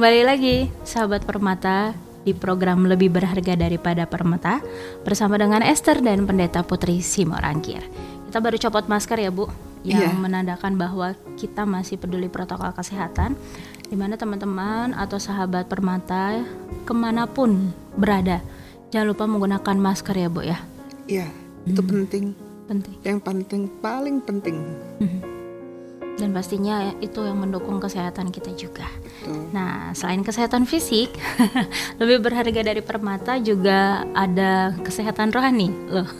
Kembali lagi sahabat permata di program lebih berharga daripada permata bersama dengan Esther dan Pendeta Putri Simorangkir. Kita baru copot masker ya Bu, yang Iya. menandakan bahwa kita masih peduli protokol kesehatan. Di mana teman-teman atau sahabat permata ke mana pun berada, jangan lupa menggunakan masker ya Bu ya, Iya, itu penting. penting. Yang penting paling penting. Mhm. Dan pastinya itu yang mendukung kesehatan kita juga. Tuh. Nah, selain kesehatan fisik, lebih berharga dari permata juga ada kesehatan rohani loh.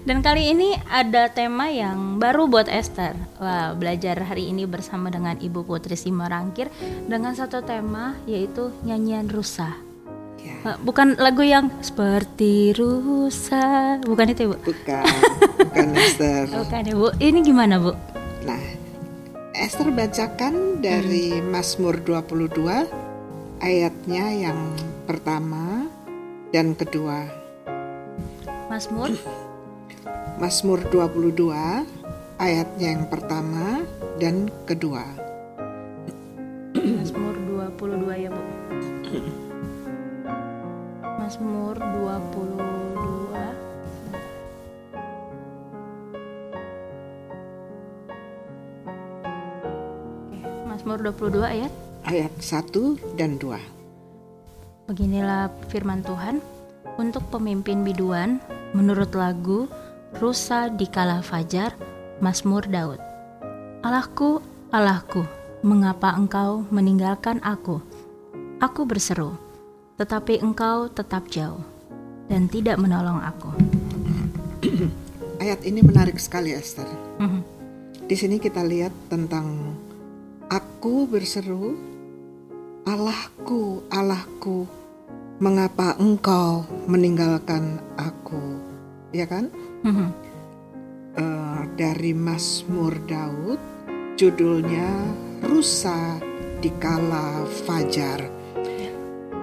Dan kali ini ada tema yang baru buat Esther. Wah, belajar hari ini bersama dengan Ibu Putri Simarangkir dengan satu tema yaitu nyanyian rusa. Ya, Eh, Bukan lagu yang seperti rusa, bukan itu, Bu? bukan, bukan Esther. Bukan ya, Bu. Ini gimana, Bu? Esther bacakan dari Mazmur 22 ayatnya yang pertama dan kedua. Mazmur Mazmur 22 ayatnya yang pertama dan kedua. Mazmur 22 ya, Bu. Mazmur 22. Mazmur 22 ayat. Ayat 1 dan 2. Beginilah firman Tuhan untuk pemimpin biduan menurut lagu Rusa di Kala Fajar Mazmur Daud. Allahku, Allahku, mengapa engkau meninggalkan aku? Aku berseru, tetapi engkau tetap jauh dan tidak menolong aku. Ayat ini menarik sekali Esther. Mhm. Di sini kita lihat tentang aku berseru, Allahku, Allahku, mengapa engkau meninggalkan aku? Ya kan? Eh, dari Mazmur Daud, judulnya Rusa di Kala Fajar.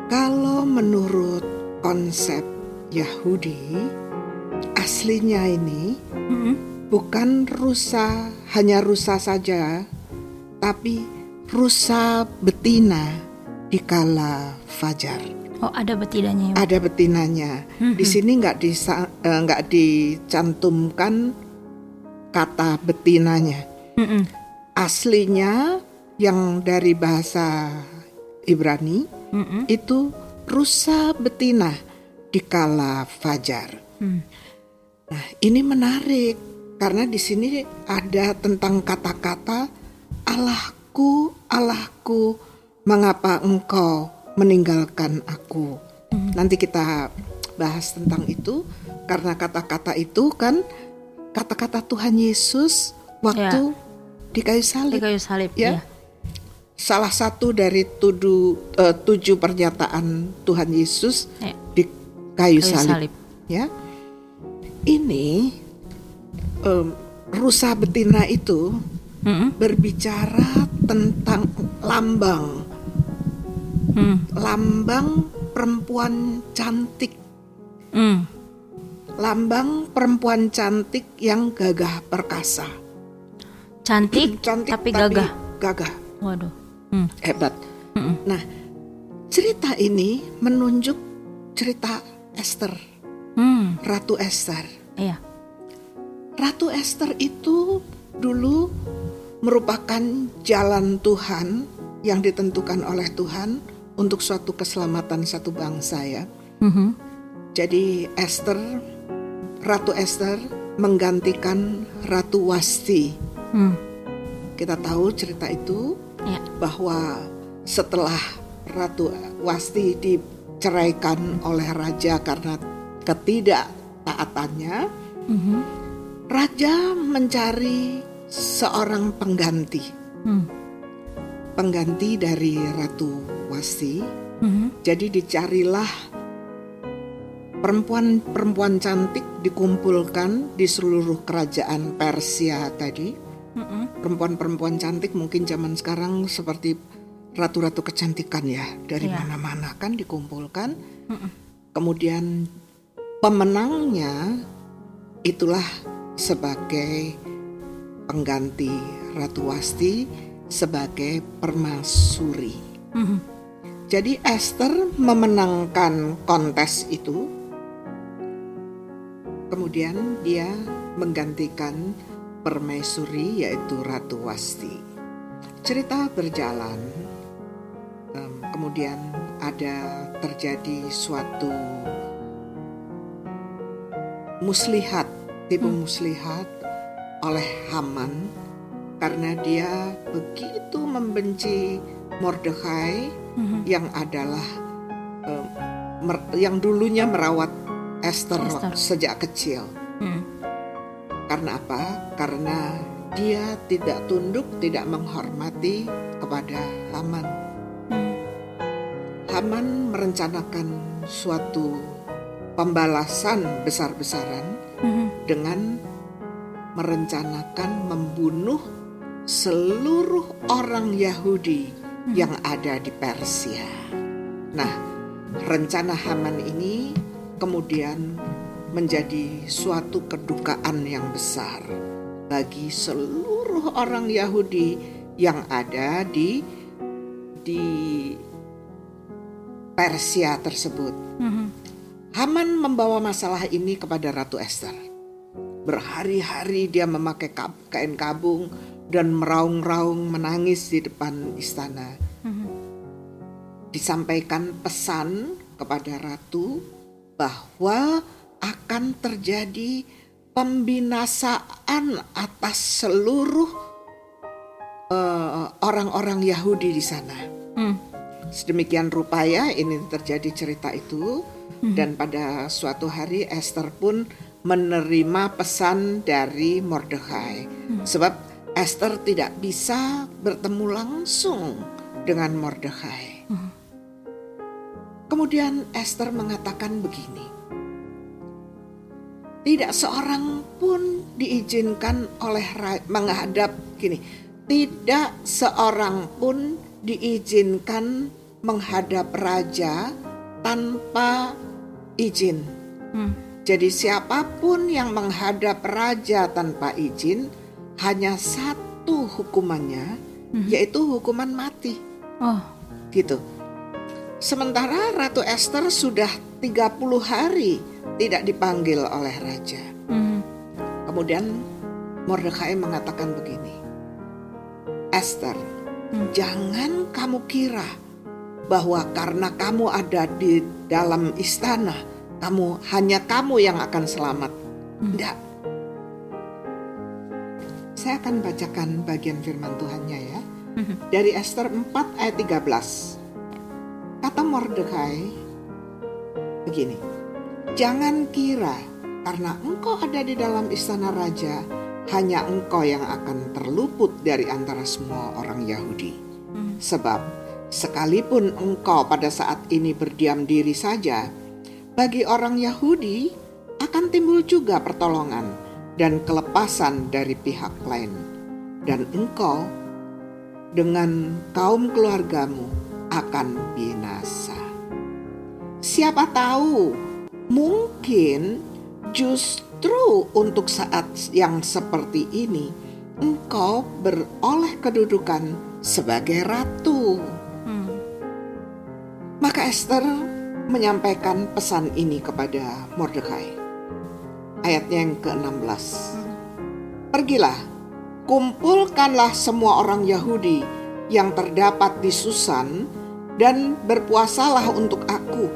Kalau menurut konsep Yahudi, aslinya ini Mhm. bukan rusa hanya rusa saja, tapi rusa betina di kala fajar. Oh ada betinanya ya? Ada betinanya. Di sini nggak disa- eh, nggak dicantumkan kata betinanya. Mhm. Aslinya yang dari bahasa Ibrani Mhm. itu rusa betina di kala fajar. Hmm. Nah, ini menarik karena di sini ada tentang kata-kata Allahku, Allahku, mengapa engkau meninggalkan aku? Nanti kita bahas tentang itu karena kata-kata itu kan kata-kata Tuhan Yesus waktu di kayu Di salib. kayu salib ya. Ya. Salah satu dari tujuh, eh, tujuh pernyataan Tuhan Yesus Ya. di kayu, Kayu salib. salib. Ya, ini em, rusa betina itu Mhm. berbicara tentang lambang, Hmm. lambang perempuan cantik, Hmm. lambang perempuan cantik yang gagah perkasa, Cantik, cantik tapi gagah. gagah, Waduh. Hmm. hebat. Mm-mm. Nah, cerita ini menunjuk cerita Esther, Hmm. Ratu Esther. Iya. Ratu Esther itu dulu merupakan jalan Tuhan yang ditentukan oleh Tuhan untuk suatu keselamatan satu bangsa ya. Mhm. Jadi Esther, Ratu Esther menggantikan Ratu Wasti. Hmm. Kita tahu cerita itu Ya. bahwa setelah Ratu Wasti diceraikan oleh raja karena ketidaktaatannya, Mhm. Raja mencari seorang pengganti, Hmm. pengganti dari Ratu Wasti. Mhm. Jadi dicarilah perempuan-perempuan cantik dikumpulkan di seluruh kerajaan Persia tadi. Mhm. Perempuan-perempuan cantik mungkin zaman sekarang seperti ratu-ratu kecantikan ya, dari Iya. mana-mana kan dikumpulkan. Mhm. Kemudian pemenangnya itulah sebagai pengganti Ratu Wasti sebagai permasuri. Mhm. Jadi Esther memenangkan kontes itu. Kemudian dia menggantikan permaisuri yaitu Ratu Wasti. Cerita berjalan. em, kemudian ada terjadi suatu muslihat, tipu muslihat oleh Haman karena dia begitu membenci Mordekai Mhm. yang adalah mer- yang dulunya merawat Esther, Esther. sejak kecil. Mhm. Karena apa? Karena dia tidak tunduk, tidak menghormati kepada Haman. Mhm. Haman merencanakan suatu pembalasan besar-besaran Mhm. dengan merencanakan membunuh seluruh orang Yahudi yang ada di Persia. Nah, rencana Haman ini kemudian menjadi suatu kedukaan yang besar bagi seluruh orang Yahudi yang ada di di Persia tersebut. Mhm. Haman membawa masalah ini kepada Ratu Esther. Berhari-hari dia memakai kain kabung dan meraung-raung menangis di depan istana. Mhm. Disampaikan pesan kepada ratu bahwa akan terjadi pembinasaan atas seluruh eh, orang-orang Yahudi di sana. Mhm. Sedemikian rupa ya ini terjadi cerita itu dan pada suatu hari Esther pun menerima pesan dari Mordekai sebab Esther tidak bisa bertemu langsung dengan Mordekai. Kemudian Esther mengatakan begini. Tidak seorang pun diizinkan oleh menghadap gini. Tidak seorang pun diizinkan menghadap raja tanpa izin. Mhm. Jadi siapa pun yang menghadap raja tanpa izin hanya satu hukumannya yaitu hukuman mati Oh. gitu. Sementara Ratu Esther sudah 30 hari tidak dipanggil oleh raja. Mhm. Kemudian Mordekai mengatakan begini. Esther, Hmm. jangan kamu kira bahwa karena kamu ada di dalam istana, kamu hanya kamu yang akan selamat. Tidak. Saya akan bacakan bagian firman Tuhannya ya. Mhm. Dari Esther 4 ayat 13. Kata Mordekai begini. Jangan kira karena engkau ada di dalam istana raja, hanya engkau yang akan terluput dari antara semua orang Yahudi. Mhm. Sebab sekalipun engkau pada saat ini berdiam diri saja, bagi orang Yahudi akan timbul juga pertolongan dan kelepasan dari pihak lain. Dan engkau dengan kaum keluargamu akan binasa. Siapa tahu, mungkin justru untuk saat yang seperti ini, engkau beroleh kedudukan sebagai ratu. Mhm. Maka Esther menyampaikan pesan ini kepada Mordekai. Ayatnya yang ke-16. Pergilah, kumpulkanlah semua orang Yahudi yang terdapat di Susan dan berpuasalah untuk aku.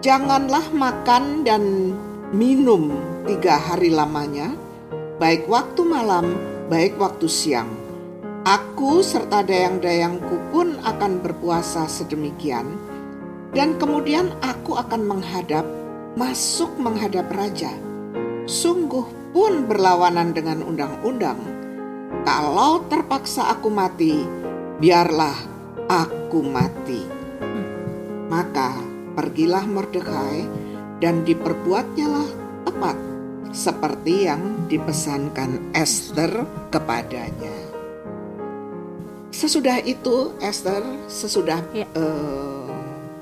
Janganlah makan dan minum tiga hari lamanya, baik waktu malam, baik waktu siang. Aku serta dayang-dayangku pun akan berpuasa sedemikian, dan kemudian aku akan menghadap, masuk menghadap raja. Sungguh pun berlawanan dengan undang-undang. Kalau terpaksa aku mati, biarlah aku mati. Maka pergilah Mordekai dan diperbuatnyalah tepat seperti yang dipesankan Esther kepadanya. Sesudah itu Esther sesudah Ya. eh,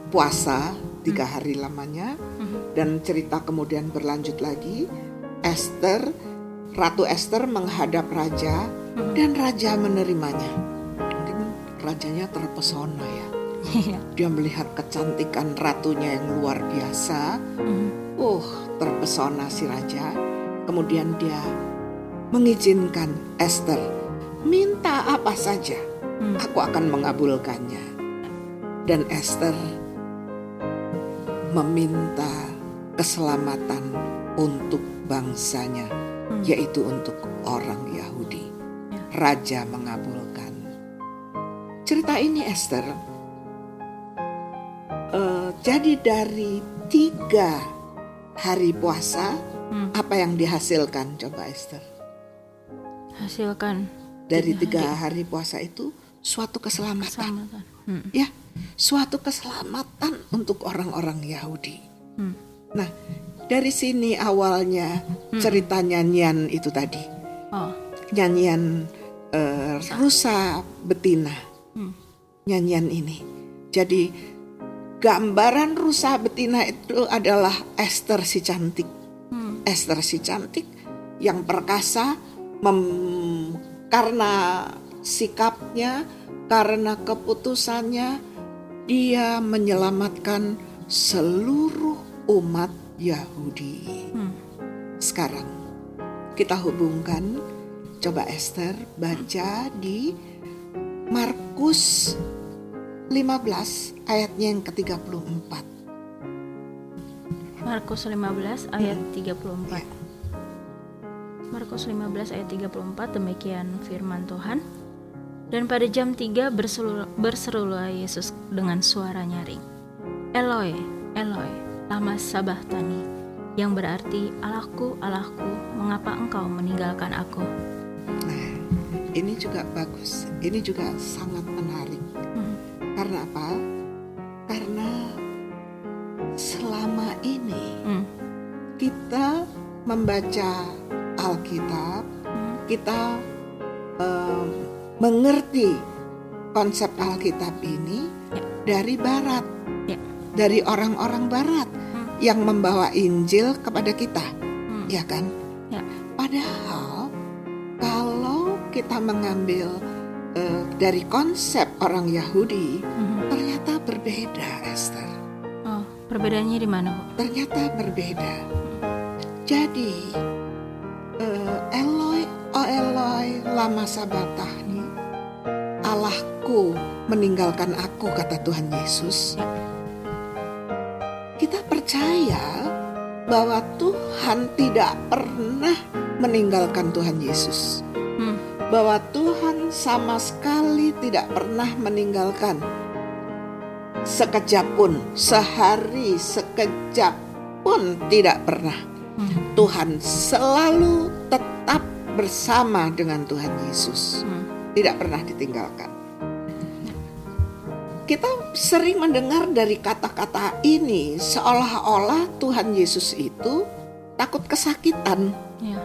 puasa tiga hari lamanya Mhm. dan cerita kemudian berlanjut lagi. Esther, Ratu Esther menghadap raja dan raja menerimanya. rajanya terpesona ya. Iya. Dia melihat kecantikan ratunya yang luar biasa. Hmm. Uh, terpesona si raja. Kemudian dia mengizinkan Esther minta apa saja, Hmm. aku akan mengabulkannya. Dan Esther meminta keselamatan untuk bangsanya, Hmm. yaitu untuk orang Yahudi. Ya. Raja mengabulkan. Cerita ini Esther eh, jadi dari tiga hari puasa Hmm. apa yang dihasilkan coba Esther Hasilkan dari Tiga tiga hari puasa itu suatu keselamatan keselamatan. Hmm. ya suatu keselamatan untuk orang-orang Yahudi Hmm. nah dari sini awalnya cerita nyanyian itu tadi Oh. nyanyian eh, rusa betina Hmm. nyanyian ini jadi gambaran rusa betina itu adalah Esther si cantik Hmm. Esther si cantik yang perkasa mem- karena sikapnya, karena keputusannya dia menyelamatkan seluruh umat Yahudi. Hmm. Sekarang kita hubungkan coba Esther baca di Markus 15 ayatnya yang ke-34. Markus 15 ayat Hmm. 34. Markus 15 ayat 34 demikian firman Tuhan. Dan pada jam 3 berseru, berserulah Yesus dengan suara nyaring. Eloi, Eloi, lama sabachthani, yang berarti Allahku, Allahku, mengapa engkau meninggalkan aku? Nah, ini juga bagus. Ini juga sangat menarik. Hmm. Karena apa? Karena selama ini Hmm. kita membaca Alkitab, Hmm. kita em, mengerti konsep Alkitab ini Ya. dari Barat, Ya. dari orang-orang Barat Hmm. yang membawa Injil kepada kita, Hmm. ya kan? Ya. Padahal kalau kita mengambil eh, dari konsep orang Yahudi, Hmm. ternyata berbeda, Esther. Oh, perbedaannya di mana, Bu? ternyata berbeda. Jadi eh, Eloi, oh Eloi, lama sabatahni, Allahku meninggalkan aku kata Tuhan Yesus. Kita percaya bahwa Tuhan tidak pernah meninggalkan Tuhan Yesus. Hmm. Bahwa Tuhan sama sekali tidak pernah meninggalkan sekejap pun, sehari sekejap pun tidak pernah. Hmm. Tuhan selalu tetap bersama dengan Tuhan Yesus, Hmm. tidak pernah ditinggalkan. Kita sering mendengar dari kata-kata ini seolah-olah Tuhan Yesus itu takut kesakitan. Ya,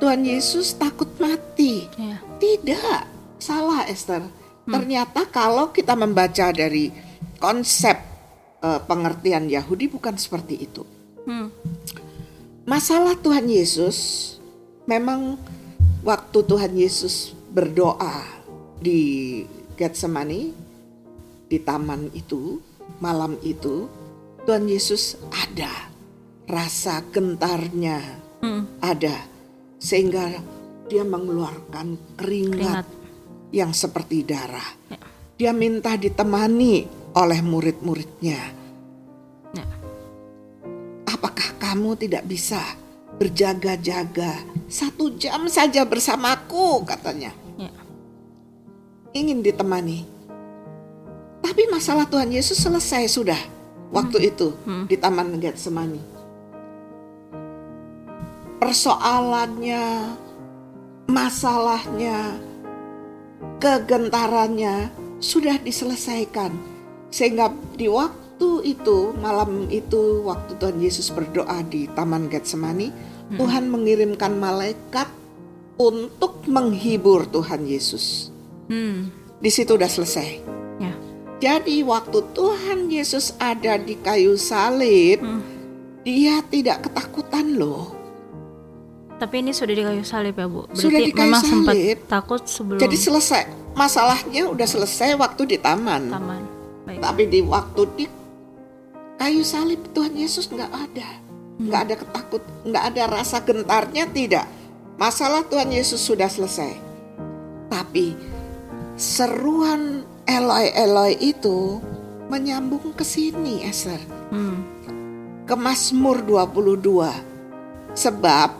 Tuhan Yesus takut mati. ya. Tidak, salah Esther. Ternyata kalau kita membaca dari konsep eh, pengertian Yahudi bukan seperti itu. Hmm. Masalah Tuhan Yesus memang waktu Tuhan Yesus berdoa di Getsemani di taman itu malam itu Tuhan Yesus ada rasa gentarnya Hmm. ada sehingga dia mengeluarkan keringat, Keringat. yang seperti darah. Ya. Dia minta ditemani oleh murid-muridnya. Ya. Apakah kamu tidak bisa berjaga-jaga satu jam saja bersamaku katanya. Ya. Ingin ditemani. Tapi masalah Tuhan Yesus selesai sudah waktu itu Hmm. di Taman Getsemani. Persoalannya, masalahnya, kegentarannya sudah diselesaikan. Sehingga di waktu itu, malam itu waktu Tuhan Yesus berdoa di Taman Getsemani, Tuhan mengirimkan malaikat untuk menghibur Tuhan Yesus. Hmm. Di situ udah selesai. Jadi waktu Tuhan Yesus ada di kayu salib, Hmm. dia tidak ketakutan loh. Tapi ini sudah di kayu salib ya Bu. Berarti Sudah di kayu memang sempat salib. takut sebelum Jadi selesai masalahnya udah selesai waktu di taman. taman. Baik. Tapi di waktu di kayu salib Tuhan Yesus nggak ada, nggak ada ketakut, nggak ada rasa gentarnya tidak. Masalah Tuhan Yesus sudah selesai. Tapi seruan Eloi Eloi itu menyambung ke sini Esther. Hmm. Ke Mazmur 22. Sebab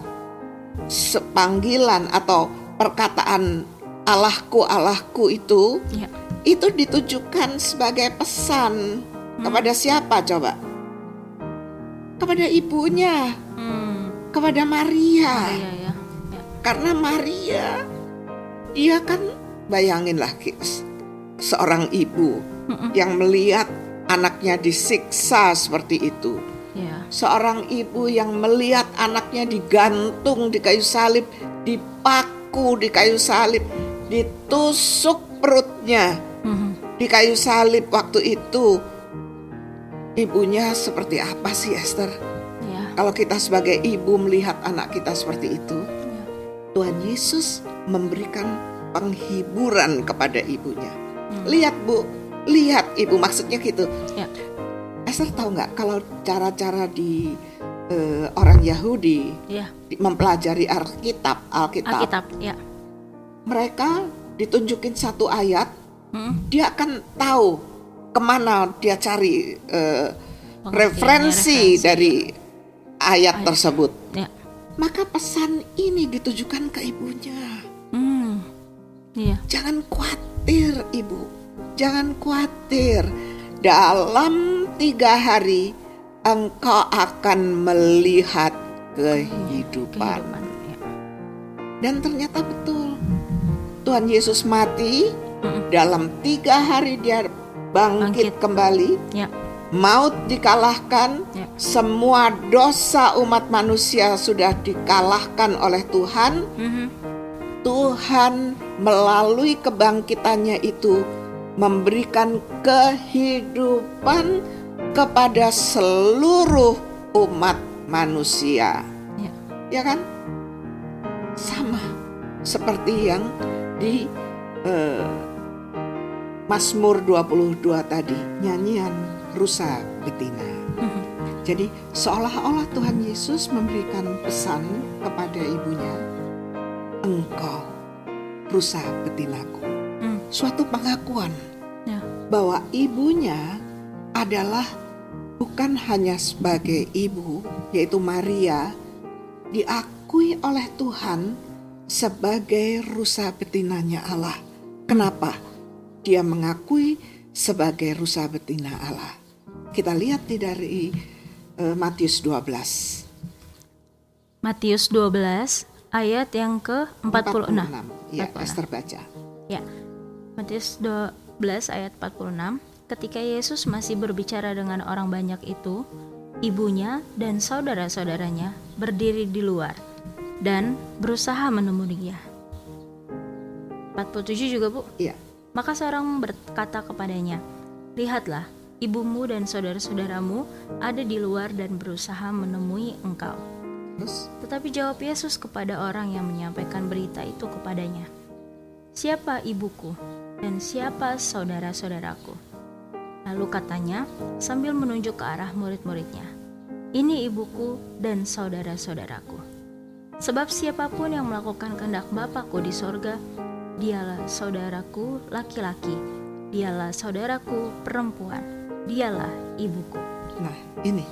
sepanggilan atau perkataan Allahku Allahku itu Ya. itu ditujukan sebagai pesan kepada siapa coba? Kepada ibunya, Hmm. kepada Maria. Iya ya. ya. Karena Maria dia kan bayanginlah seorang ibu Mm-mm. yang melihat anaknya disiksa seperti itu. Ya. Seorang ibu yang melihat anaknya digantung di kayu salib, dipaku di kayu salib, ditusuk perutnya Mhm. di kayu salib waktu itu. Ibunya seperti apa sih Esther? Ya. Kalau kita sebagai ibu melihat anak kita seperti itu, Ya. Tuhan Yesus memberikan penghiburan kepada ibunya. Hmm. Lihat Bu, lihat ibu maksudnya gitu. Ya. Esther tahu nggak kalau cara-cara di eh, orang Yahudi Ya. di- mempelajari Alkitab, Alkitab, Alkitab. Ya. mereka ditunjukin satu ayat, Hmm. dia akan tahu ke mana dia cari Pengertiannya, referensi, referensi, dari ayat Ayat. tersebut. Ya. Maka pesan ini ditujukan ke ibunya. Hmm. Iya. Jangan khawatir ibu, jangan khawatir. Dalam tiga hari engkau akan melihat kehidupan. Ya. Dan ternyata betul. Tuhan Yesus mati, dalam tiga hari dia bangkit, Bangkit. kembali. Ya. Maut dikalahkan, Ya. semua dosa umat manusia sudah dikalahkan oleh Tuhan. Mhm. Tuhan melalui kebangkitannya itu memberikan kehidupan kepada seluruh umat manusia. Ya. Ya kan? Sama seperti yang di eh, Mazmur 22 tadi, nyanyian rusa betina. Jadi seolah-olah Tuhan Yesus memberikan pesan kepada ibunya, engkau rusa betinaku. Hmm. Suatu pengakuan Ya. bahwa ibunya adalah bukan hanya sebagai ibu, yaitu Maria, diakui oleh Tuhan sebagai rusa betinanya Allah. Kenapa? Dia mengakui sebagai rusa betina Allah. Kita lihat di dari eh, Matius 12. Matius 12 ayat yang ke-46. 46. Ya, 46. Esther baca. Ya. Matius 12 ayat 46. Ketika Yesus masih berbicara dengan orang banyak itu, ibunya dan saudara-saudaranya berdiri di luar dan berusaha menemui dia. 47 juga, Bu. Iya. Maka seorang berkata kepadanya, "Lihatlah, ibumu dan saudara-saudaramu ada di luar dan berusaha menemui engkau." Tetapi jawab Yesus kepada orang yang menyampaikan berita itu kepadanya, "Siapa ibuku dan siapa saudara-saudaraku?" Lalu katanya sambil menunjuk ke arah murid-muridnya, "Ini ibuku dan saudara-saudaraku. Sebab siapa pun yang melakukan kehendak Bapakku di sorga, dialah saudaraku laki-laki, dialah saudaraku perempuan, dialah ibuku." Nah, ini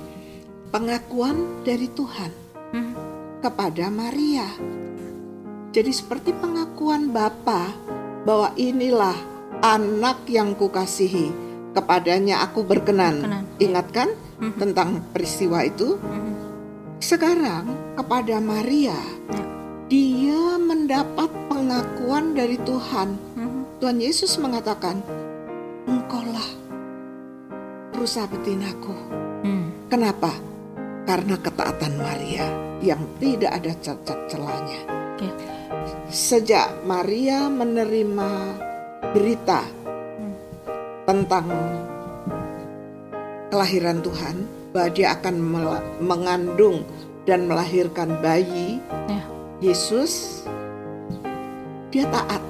pengakuan dari Tuhan Hmm, kepada Maria. Jadi seperti pengakuan Bapa bahwa inilah anak yang kukasihi, kepadanya aku berkenan. Berkenan, ya. Ingatkan Mhm. tentang peristiwa itu? mhm, Sekarang kepada Maria, ya, dia mendapat pengakuan dari Tuhan. mhm, Tuhan Yesus mengatakan, "Engkaulah rusa betinaku." hmm, Kenapa? Karena ketaatan Maria yang tidak ada cacat celahnya. ya, Sejak Maria menerima berita tentang kelahiran Tuhan, bahwa dia akan mengandung dan melahirkan bayi, ya, Yesus dia taat.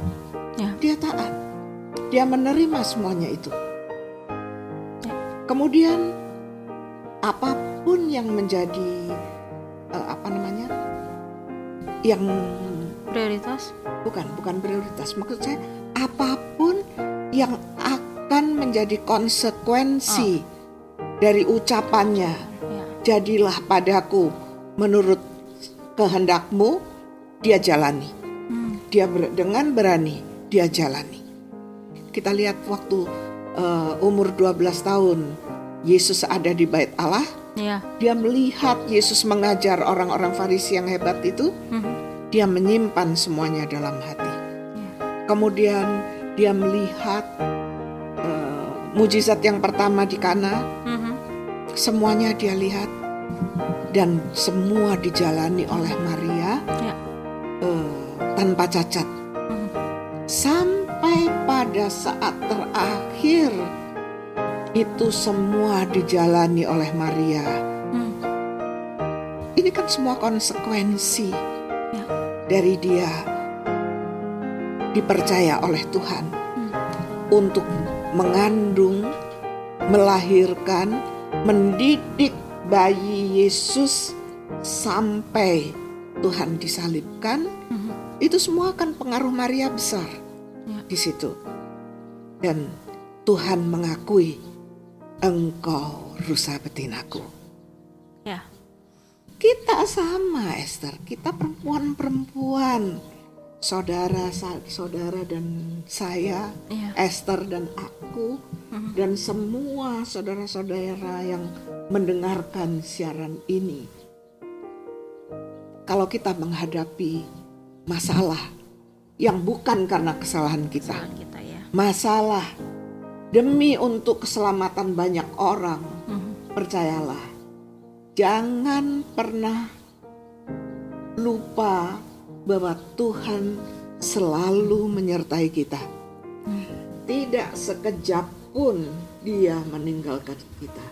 Ya. Dia taat. Dia menerima semuanya itu. Ya. Kemudian apa pun yang menjadi eh, apa namanya? yang Prioritas? bukan bukan prioritas maksud saya apa pun yang akan menjadi konsekuensi dari ucapannya Ya. jadilah padaku menurut kehendakmu dia jalani Hmm. dia ber- dengan berani dia jalani kita lihat waktu eh, umur 12 tahun Yesus ada di bait Allah Ya. dia melihat Yesus mengajar orang-orang Farisi yang hebat itu Mhm. dia menyimpan semuanya dalam hati Ya. Kemudian dia melihat eh, mujizat yang pertama di Kana, Mhm. semuanya dia lihat dan semua dijalani oleh Maria Ya. eh, tanpa cacat. Mhm. Sampai pada saat terakhir itu semua dijalani oleh Maria. Hmm. Ini kan semua konsekuensi Ya. dari dia dipercaya oleh Tuhan Hmm. untuk mengandung, melahirkan, mendidik bayi Yesus sampai Tuhan disalibkan. Mhm. Itu semua kan pengaruh Maria besar Ya. di situ. Dan Tuhan mengakui engkau rusa betinaku. Ya. Kita sama Esther, kita perempuan-perempuan, saudara sa- saudara dan saya, Iya. Esther dan aku, Mhm. dan semua saudara-saudara yang mendengarkan siaran ini. Kalau kita menghadapi masalah yang bukan karena kesalahan kita, Kesalahan kita ya. masalah demi untuk keselamatan banyak orang, Mhm. percayalah, jangan pernah lupa bahwa Tuhan selalu menyertai kita. Hmm. Tidak sekejap pun Dia meninggalkan kita,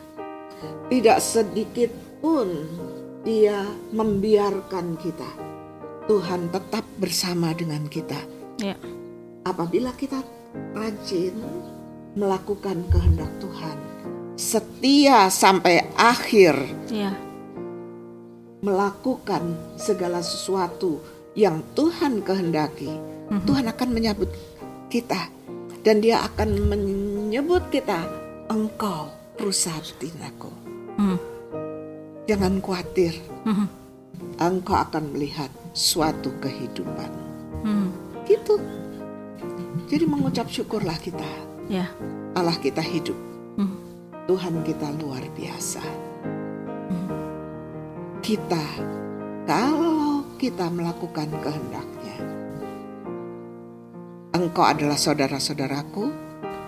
tidak sedikit pun Dia membiarkan kita. Tuhan tetap bersama dengan kita Ya. apabila kita rajin melakukan kehendak Tuhan, setia sampai akhir Ya. melakukan segala sesuatu yang Tuhan kehendaki, Mhm. Tuhan akan menyebut kita dan Dia akan menyebut kita, engkau rusa betinaku. Hmm. Jangan khawatir, Mhm. engkau akan melihat suatu kehidupan. Hmm. Gitu. Jadi mengucap syukurlah kita. Ya. Allah kita hidup. Mhm. Tuhan kita luar biasa. Mhm. Kita, kalau kita melakukan kehendaknya, engkau adalah saudara-saudaraku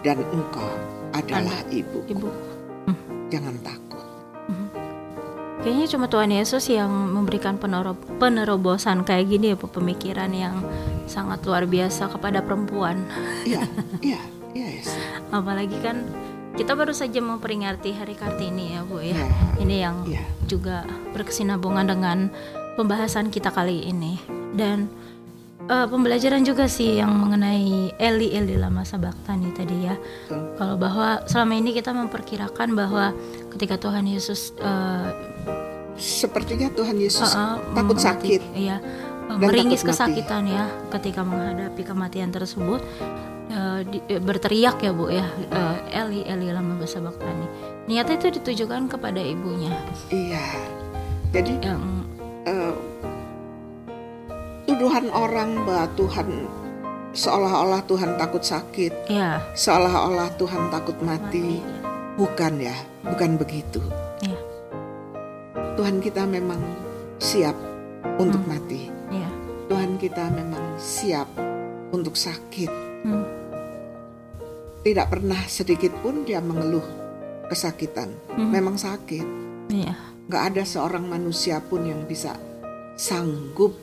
dan engkau adalah ibu. Ibu. Jangan takut. Kayaknya cuma Tuhan Yesus yang memberikan penero- penerobosan kayak gini ya pemikiran yang sangat luar biasa kepada perempuan. Iya, iya. yes. Apalagi kan kita baru saja memperingati Hari Kartini ya Bu ya. Ya, Ini yang Iya. juga berkesinambungan dengan pembahasan kita kali ini dan eh, pembelajaran juga sih yang mengenai Eli Eli lama sabaktani tadi ya. Betul. Kalau bahwa selama ini kita memperkirakan bahwa ketika Tuhan Yesus eh, Sepertinya Tuhan Yesus Uh-uh, takut menghati- sakit. Iya, uh, Dan meringis takut mati. kesakitan ya ketika menghadapi kematian tersebut. Uh, di- uh, berteriak ya bu ya, uh, Eli Eli lama baktani. Niatnya itu ditujukan kepada ibunya Iya. Jadi yang eh, tuduhan orang bahwa Tuhan seolah-olah Tuhan takut sakit, ya seolah-olah Tuhan takut mati, bukan ya, bukan begitu. ya Tuhan kita memang siap untuk Hmm. mati. ya Tuhan kita memang siap untuk sakit. Hmm, Tidak pernah sedikit pun dia mengeluh kesakitan. Hmm. Memang sakit. ya Gak ada seorang manusia pun yang bisa sanggup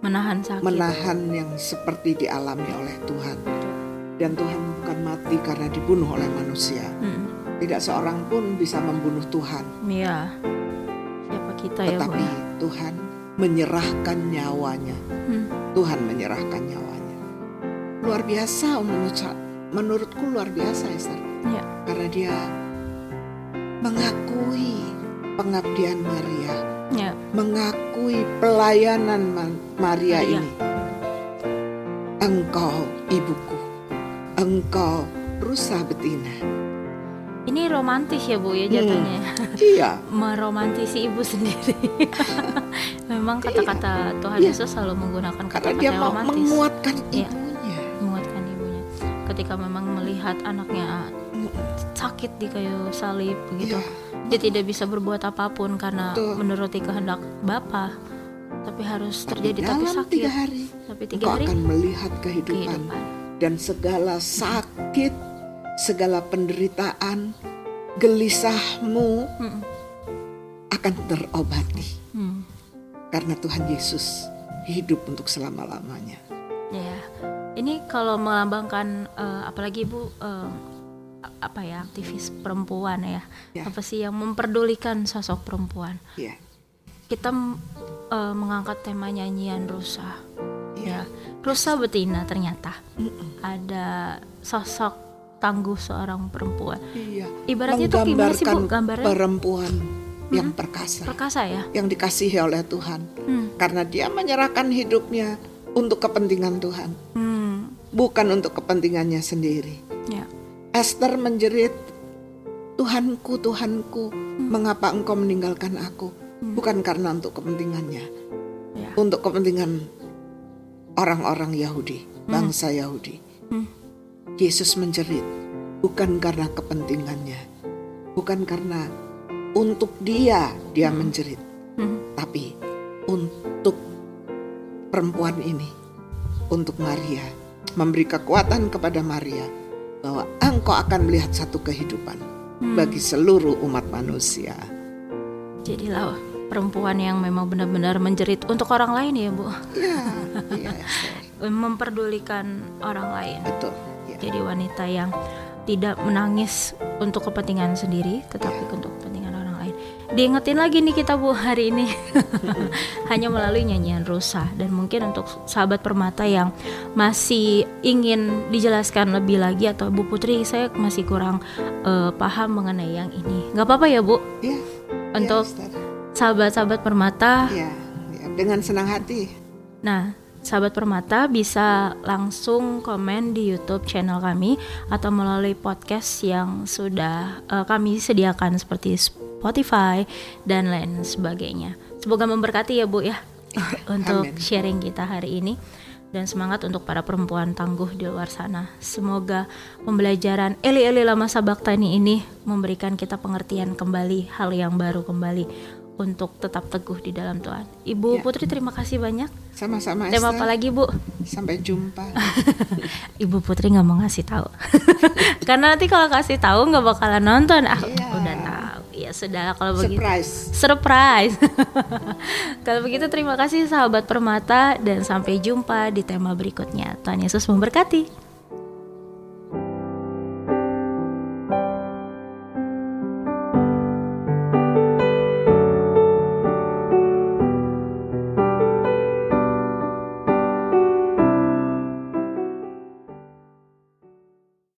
menahan sakit. menahan yang seperti dialami oleh Tuhan. Dan Tuhan bukan mati karena dibunuh oleh manusia. Hmm, Tidak seorang pun bisa membunuh Tuhan. ya siapa kita ya? Tetapi ya? Tuhan menyerahkan nyawanya. Hmm. Tuhan menyerahkan nyawanya. Luar biasa menurut menurutku luar biasa Esther. Ya. Karena dia mengakui pengabdian Maria, Ya. mengakui pelayanan Ma- Maria Maria. ini. Engkau ibuku, engkau rusa betina. Ini romantis ya Bu ya jatuhnya. Iya, Meromantisi ibu sendiri. Memang kata-kata Tuhan Iya. Yesus selalu menggunakan karena kata-kata dia yang mau romantis. menguatkan Iya. ibunya. Ketika memang melihat anaknya sakit di kayu salib begitu. Iya. Dia tidak bisa berbuat apa pun karena Betul. menuruti kehendak Bapa. Tapi harus Tapi terjadi tapi sakit. tiga hari, Tapi tiga hari akan melihat kehidupan kehidupan. dan segala sakit, segala penderitaan, gelisahmu Mm-mm. akan terobati Hmm. karena Tuhan Yesus hidup untuk selama-lamanya. Ya, ini kalau melambangkan eh, apalagi ibu a- apa ya aktivis perempuan ya, Ya. apa sih yang memperdulikan sosok perempuan. Ya, Kita eh, mengangkat tema nyanyian rusa, ya, ya, rusa betina ternyata Mm-mm. ada sosok tangguh seorang perempuan. iya. Ibaratnya tuh gimana sih bu gambarnya? perempuan yang perkasa, Perkasa ya. yang dikasihi oleh Tuhan, Hmm. karena dia menyerahkan hidupnya untuk kepentingan Tuhan, Hmm. Bukan untuk kepentingannya sendiri. Ya. Esther menjerit, Tuhanku, Tuhanku, mengapa engkau meninggalkan aku? Bukan karena untuk kepentingannya, Ya. untuk kepentingan orang-orang Yahudi, bangsa Yahudi. Hmm. Yesus menjerit, bukan karena kepentingannya, bukan karena untuk dia dia menjerit, Hmm. tapi untuk perempuan ini, untuk Maria, memberi kekuatan kepada Maria bahwa engkau akan melihat satu kehidupan bagi seluruh umat manusia. Jadilah perempuan yang memang benar-benar menjerit untuk orang lain ya bu, Ya, iya, Esther. memperdulikan orang lain. betul. Ya. Jadi wanita yang tidak menangis untuk kepentingan sendiri, tetapi lain. Diingetin lagi nih kita bu hari ini, hanya melalui nyanyian rusa dan mungkin untuk sahabat permata yang masih ingin dijelaskan lebih lagi atau Bu Putri saya masih kurang eh, paham mengenai yang ini. Nggak apa-apa ya bu, Ya, untuk ya, Esther. sahabat-sahabat permata Ya, ya, dengan senang hati. Nah, sahabat permata bisa langsung komen di YouTube channel kami atau melalui podcast yang sudah eh, kami sediakan seperti Spotify dan lain sebagainya. Semoga memberkati ya Bu ya untuk amin. sharing kita hari ini dan semangat untuk para perempuan tangguh di luar sana. Semoga pembelajaran Eli Eli Lama Sabaktani ini memberikan kita pengertian kembali hal yang baru kembali untuk tetap teguh di dalam Tuhan. Ibu Ya. Putri terima kasih banyak. Sama-sama Tema apa lagi Bu? Sampai jumpa. Ibu Putri nggak mau ngasih tahu. Karena nanti kalau kasih tahu nggak bakalan nonton. Ah, Iya. udah tahu. Ya sudah kalau begitu. Surprise. Surprise. kalau begitu terima kasih sahabat permata dan sampai jumpa di tema berikutnya. Tuhan Yesus memberkati.